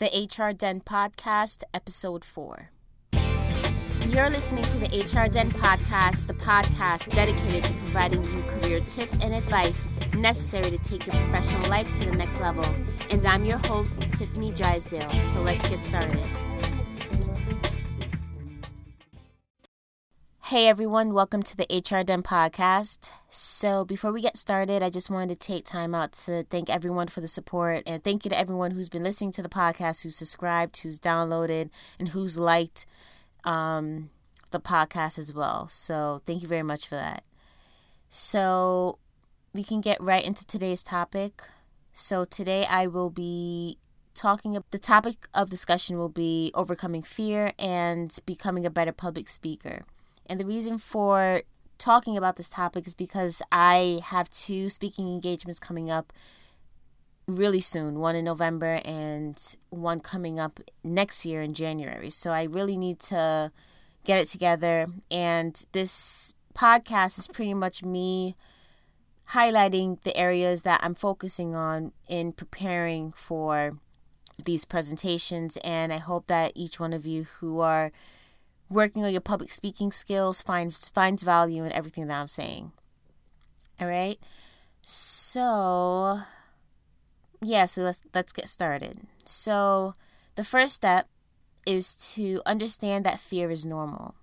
the HR Den Podcast, Episode 4. You're listening to the HR Den Podcast, the podcast dedicated to providing you career tips and advice necessary to take your professional life to the next level. And I'm your host, Tiffany Drysdale. So let's get started. Hey everyone, welcome to the HR Den podcast. So, before we get started, I just wanted to take time out to thank everyone for the support and thank you to everyone who's been listening to the podcast, who's subscribed, who's downloaded, and who's liked um, the podcast as well. So, thank you very much for that. So, we can get right into today's topic. So, today I will be talking the topic of discussion will be overcoming fear and becoming a better public speaker. And the reason for talking about this topic is because I have two speaking engagements coming up really soon one in November and one coming up next year in January. So I really need to get it together. And this podcast is pretty much me highlighting the areas that I'm focusing on in preparing for these presentations. And I hope that each one of you who are working on your public speaking skills finds finds value in everything that I'm saying. All right. So yeah, so let's let's get started. So the first step is to understand that fear is normal.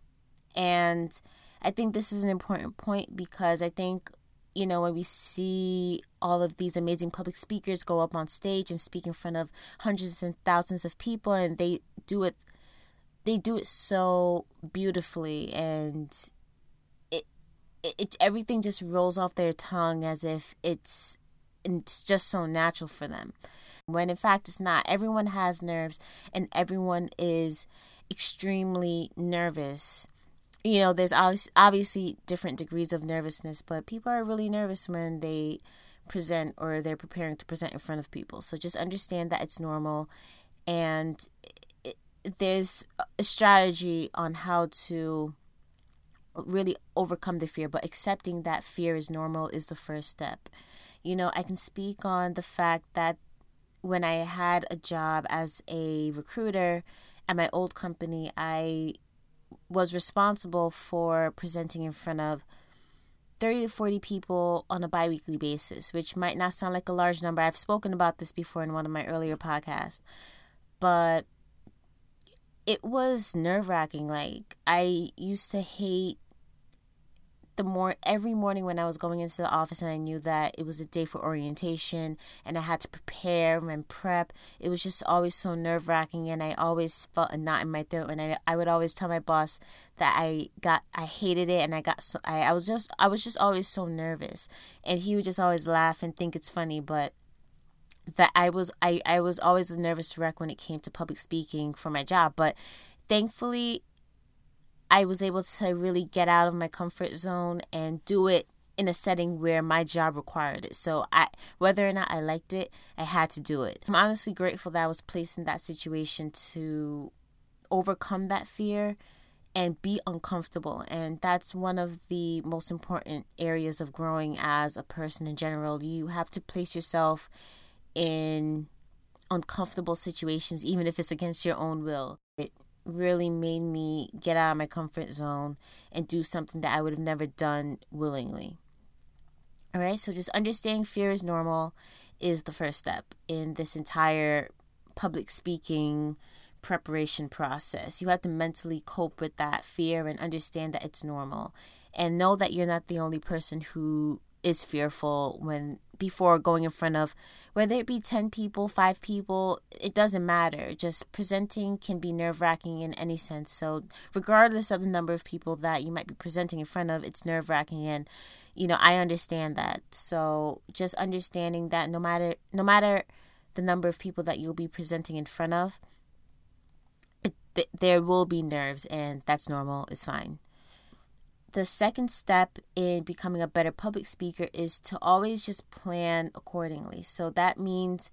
And I think this is an important point because I think you know, when we see all of these amazing public speakers go up on stage and speak in front of hundreds and thousands of people and they do it they do it so beautifully and it, it, it everything just rolls off their tongue as if it's it's just so natural for them. When in fact it's not. Everyone has nerves and everyone is extremely nervous. You know there's obviously different degrees of nervousness but people are really nervous when they present or they're preparing to present in front of people. So just understand that it's normal and there's a strategy on how to really overcome the fear, but accepting that fear is normal is the first step. You know, I can speak on the fact that when I had a job as a recruiter at my old company, I was responsible for presenting in front of 30 to 40 people on a biweekly basis, which might not sound like a large number. I've spoken about this before in one of my earlier podcasts. But it was nerve wracking. Like I used to hate the more every morning when I was going into the office and I knew that it was a day for orientation and I had to prepare and prep. It was just always so nerve wracking and I always felt a knot in my throat and I, I would always tell my boss that I got I hated it and I got so I, I was just I was just always so nervous and he would just always laugh and think it's funny but that I was I, I was always a nervous wreck when it came to public speaking for my job. But thankfully I was able to really get out of my comfort zone and do it in a setting where my job required it. So I whether or not I liked it, I had to do it. I'm honestly grateful that I was placed in that situation to overcome that fear and be uncomfortable. And that's one of the most important areas of growing as a person in general. You have to place yourself in uncomfortable situations, even if it's against your own will. It really made me get out of my comfort zone and do something that I would have never done willingly. All right, so just understanding fear is normal is the first step in this entire public speaking preparation process. You have to mentally cope with that fear and understand that it's normal and know that you're not the only person who is fearful when before going in front of whether it be 10 people 5 people it doesn't matter. Just presenting can be nerve-wracking in any sense. So regardless of the number of people that you might be presenting in front of it's nerve-wracking and you know i understand that. So just understanding that no matter no matter the number of people that you'll be presenting in front of it, th- there will be nerves and that's normal. It's fine the second step in becoming a better public speaker is to always just plan accordingly. So that means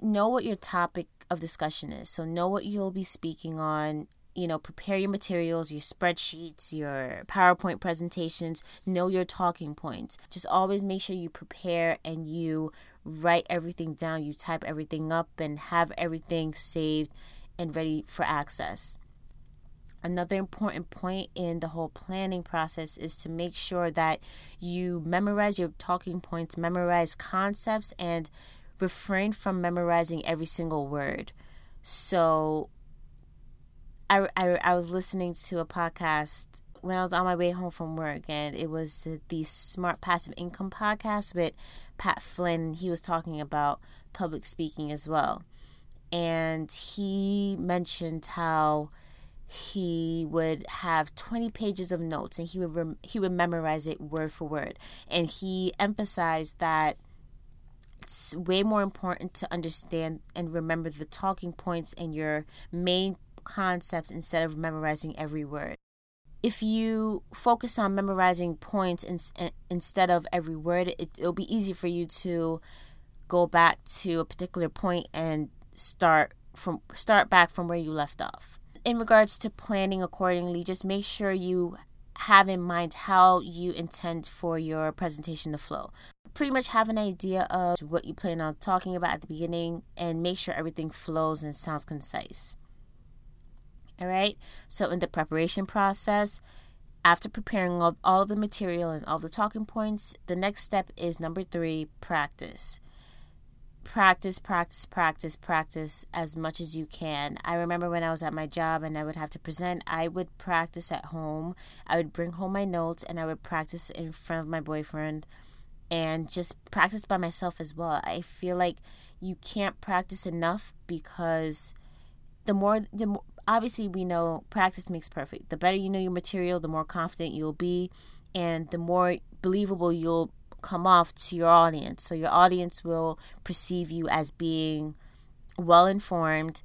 know what your topic of discussion is. So know what you'll be speaking on you know, prepare your materials, your spreadsheets, your PowerPoint presentations, know your talking points. Just always make sure you prepare and you write everything down, you type everything up, and have everything saved and ready for access. Another important point in the whole planning process is to make sure that you memorize your talking points, memorize concepts, and refrain from memorizing every single word. So, I, I, I was listening to a podcast when I was on my way home from work, and it was the Smart Passive Income podcast with Pat Flynn. He was talking about public speaking as well. And he mentioned how he would have 20 pages of notes and he would rem- he would memorize it word for word and he emphasized that it's way more important to understand and remember the talking points and your main concepts instead of memorizing every word. If you focus on memorizing points in, instead of every word, it, it'll be easy for you to go back to a particular point and start from start back from where you left off. In regards to planning accordingly, just make sure you have in mind how you intend for your presentation to flow. Pretty much have an idea of what you plan on talking about at the beginning and make sure everything flows and sounds concise. All right. So, in the preparation process, after preparing all, all the material and all the talking points, the next step is number three practice. Practice, practice, practice, practice as much as you can. I remember when I was at my job and I would have to present, I would practice at home. I would bring home my notes and I would practice in front of my boyfriend and just practice by myself as well. I feel like you can't practice enough because the more the more, obviously we know practice makes perfect. The better you know your material, the more confident you'll be and the more believable you'll come off to your audience. So your audience will perceive you as being well informed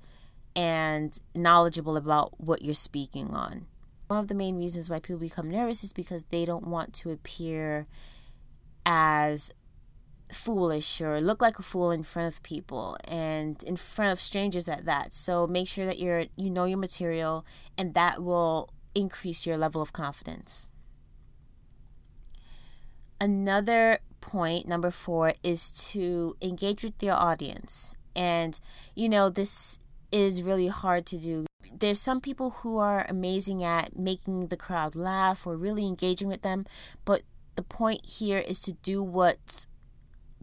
and knowledgeable about what you're speaking on. One of the main reasons why people become nervous is because they don't want to appear as foolish or look like a fool in front of people and in front of strangers at that. So make sure that you're you know your material and that will increase your level of confidence. Another point, number 4, is to engage with your audience. And you know, this is really hard to do. There's some people who are amazing at making the crowd laugh or really engaging with them, but the point here is to do what's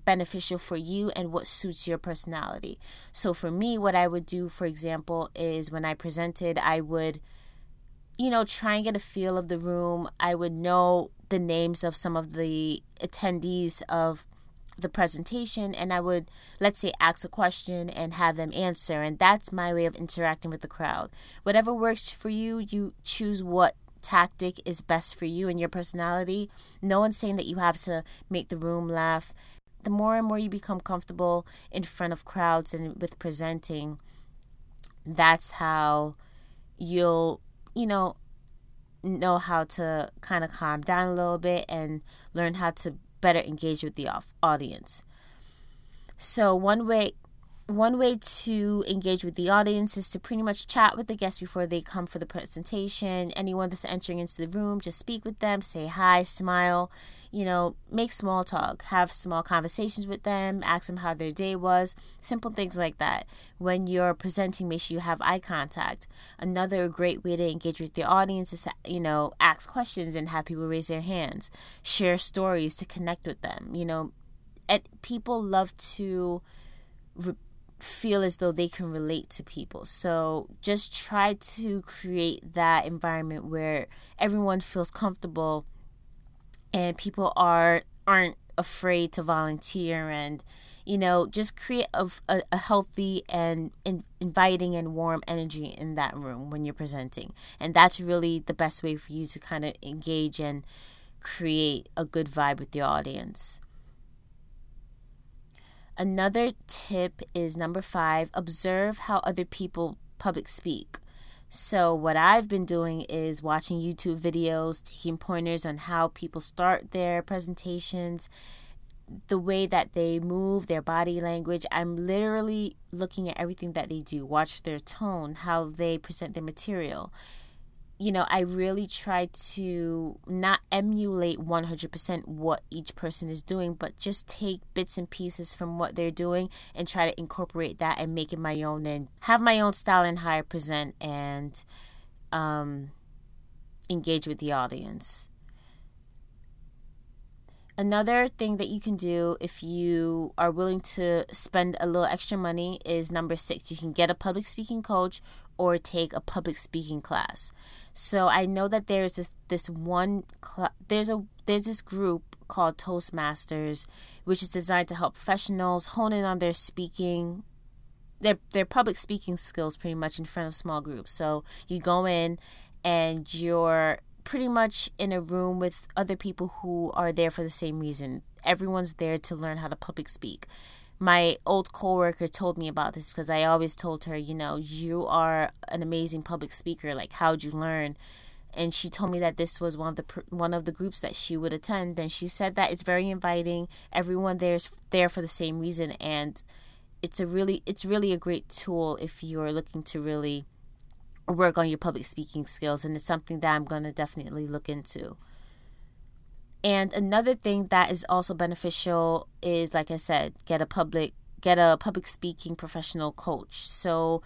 beneficial for you and what suits your personality. So for me, what I would do, for example, is when I presented, I would, you know, try and get a feel of the room. I would know the names of some of the attendees of the presentation and I would, let's say, ask a question and have them answer. And that's my way of interacting with the crowd. Whatever works for you, you choose what tactic is best for you and your personality. No one's saying that you have to make the room laugh the more and more you become comfortable in front of crowds and with presenting, that's how you'll, you know, know how to kind of calm down a little bit and learn how to better engage with the audience. So, one way one way to engage with the audience is to pretty much chat with the guests before they come for the presentation. Anyone that's entering into the room, just speak with them, say hi, smile, you know, make small talk, have small conversations with them, ask them how their day was, simple things like that. When you're presenting, make sure you have eye contact. Another great way to engage with the audience is, you know, ask questions and have people raise their hands, share stories to connect with them. You know, and people love to. Re- feel as though they can relate to people. So just try to create that environment where everyone feels comfortable and people are aren't afraid to volunteer and you know just create a, a, a healthy and in, inviting and warm energy in that room when you're presenting and that's really the best way for you to kind of engage and create a good vibe with your audience Another tip is number five observe how other people public speak. So, what I've been doing is watching YouTube videos, taking pointers on how people start their presentations, the way that they move, their body language. I'm literally looking at everything that they do, watch their tone, how they present their material. You know, I really try to not emulate 100% what each person is doing, but just take bits and pieces from what they're doing and try to incorporate that and make it my own and have my own style and how I present and um, engage with the audience. Another thing that you can do if you are willing to spend a little extra money is number six. You can get a public speaking coach or take a public speaking class. So I know that there's this this one cl- there's a there's this group called Toastmasters, which is designed to help professionals hone in on their speaking their their public speaking skills pretty much in front of small groups. So you go in and you're pretty much in a room with other people who are there for the same reason. Everyone's there to learn how to public speak. My old coworker told me about this because I always told her, you know, you are an amazing public speaker. Like, how'd you learn? And she told me that this was one of the one of the groups that she would attend. And she said that it's very inviting. Everyone there's there for the same reason, and it's a really it's really a great tool if you're looking to really work on your public speaking skills and it's something that I'm to definitely look into. And another thing that is also beneficial is like I said, get a public get a public speaking professional coach. So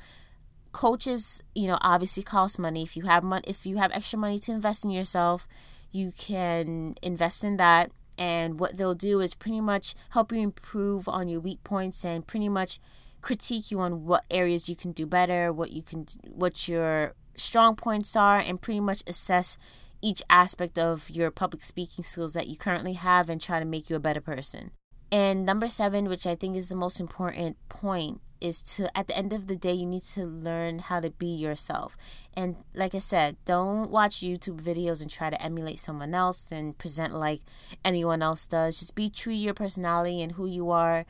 coaches, you know, obviously cost money. If you have money if you have extra money to invest in yourself, you can invest in that and what they'll do is pretty much help you improve on your weak points and pretty much critique you on what areas you can do better, what you can what your strong points are and pretty much assess each aspect of your public speaking skills that you currently have and try to make you a better person. And number 7, which I think is the most important point, is to at the end of the day you need to learn how to be yourself. And like I said, don't watch YouTube videos and try to emulate someone else and present like anyone else does. Just be true to your personality and who you are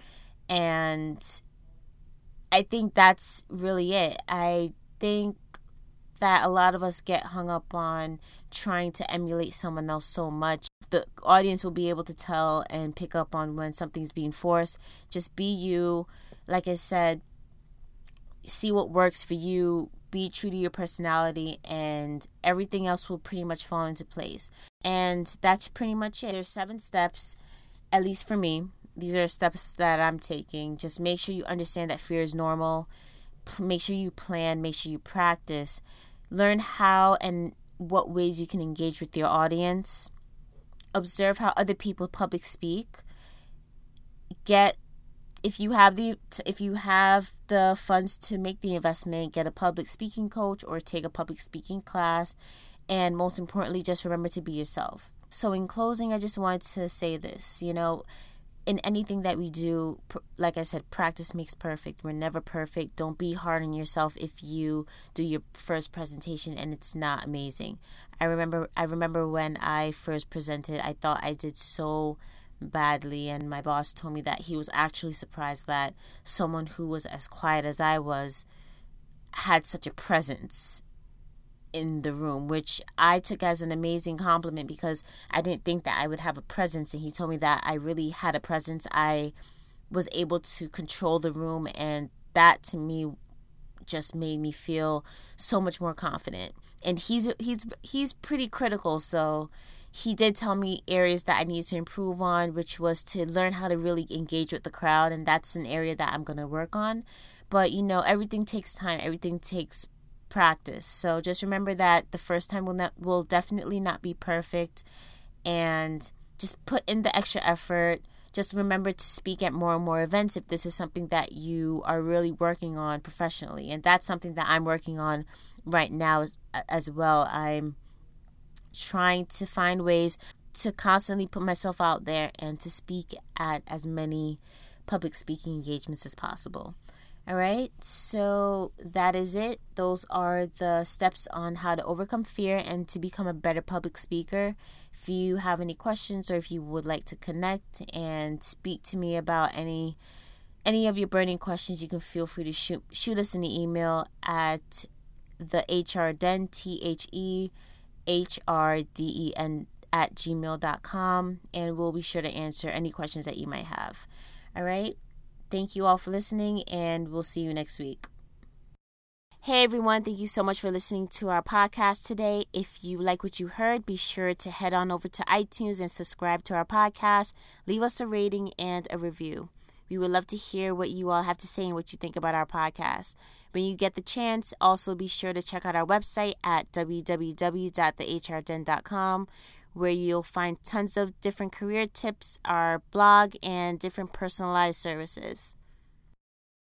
and I think that's really it. I think that a lot of us get hung up on trying to emulate someone else so much. The audience will be able to tell and pick up on when something's being forced. Just be you. Like I said, see what works for you. Be true to your personality, and everything else will pretty much fall into place. And that's pretty much it. There's seven steps, at least for me, these are steps that I'm taking. Just make sure you understand that fear is normal. Make sure you plan, make sure you practice. Learn how and what ways you can engage with your audience. Observe how other people public speak. Get if you have the if you have the funds to make the investment, get a public speaking coach or take a public speaking class. And most importantly, just remember to be yourself. So, in closing, I just wanted to say this you know, in anything that we do, like I said, practice makes perfect. We're never perfect. Don't be hard on yourself if you do your first presentation and it's not amazing. I remember I remember when I first presented, I thought I did so badly and my boss told me that he was actually surprised that someone who was as quiet as I was had such a presence in the room, which I took as an amazing compliment because I didn't think that I would have a presence. And he told me that I really had a presence. I was able to control the room, and that to me just made me feel so much more confident. And he's he's he's pretty critical, so he did tell me areas that I needed to improve on, which was to learn how to really engage with the crowd, and that's an area that I'm gonna work on. But you know, everything takes time. Everything takes practice. So just remember that the first time will not will definitely not be perfect and just put in the extra effort. Just remember to speak at more and more events if this is something that you are really working on professionally. And that's something that I'm working on right now as, as well. I'm trying to find ways to constantly put myself out there and to speak at as many public speaking engagements as possible. All right, so that is it. Those are the steps on how to overcome fear and to become a better public speaker. If you have any questions or if you would like to connect and speak to me about any any of your burning questions, you can feel free to shoot shoot us an email at the HR Den T H E H R D E N at gmail.com and we'll be sure to answer any questions that you might have. All right. Thank you all for listening, and we'll see you next week. Hey everyone, thank you so much for listening to our podcast today. If you like what you heard, be sure to head on over to iTunes and subscribe to our podcast. Leave us a rating and a review. We would love to hear what you all have to say and what you think about our podcast. When you get the chance, also be sure to check out our website at www.thehrden.com where you'll find tons of different career tips, our blog, and different personalized services.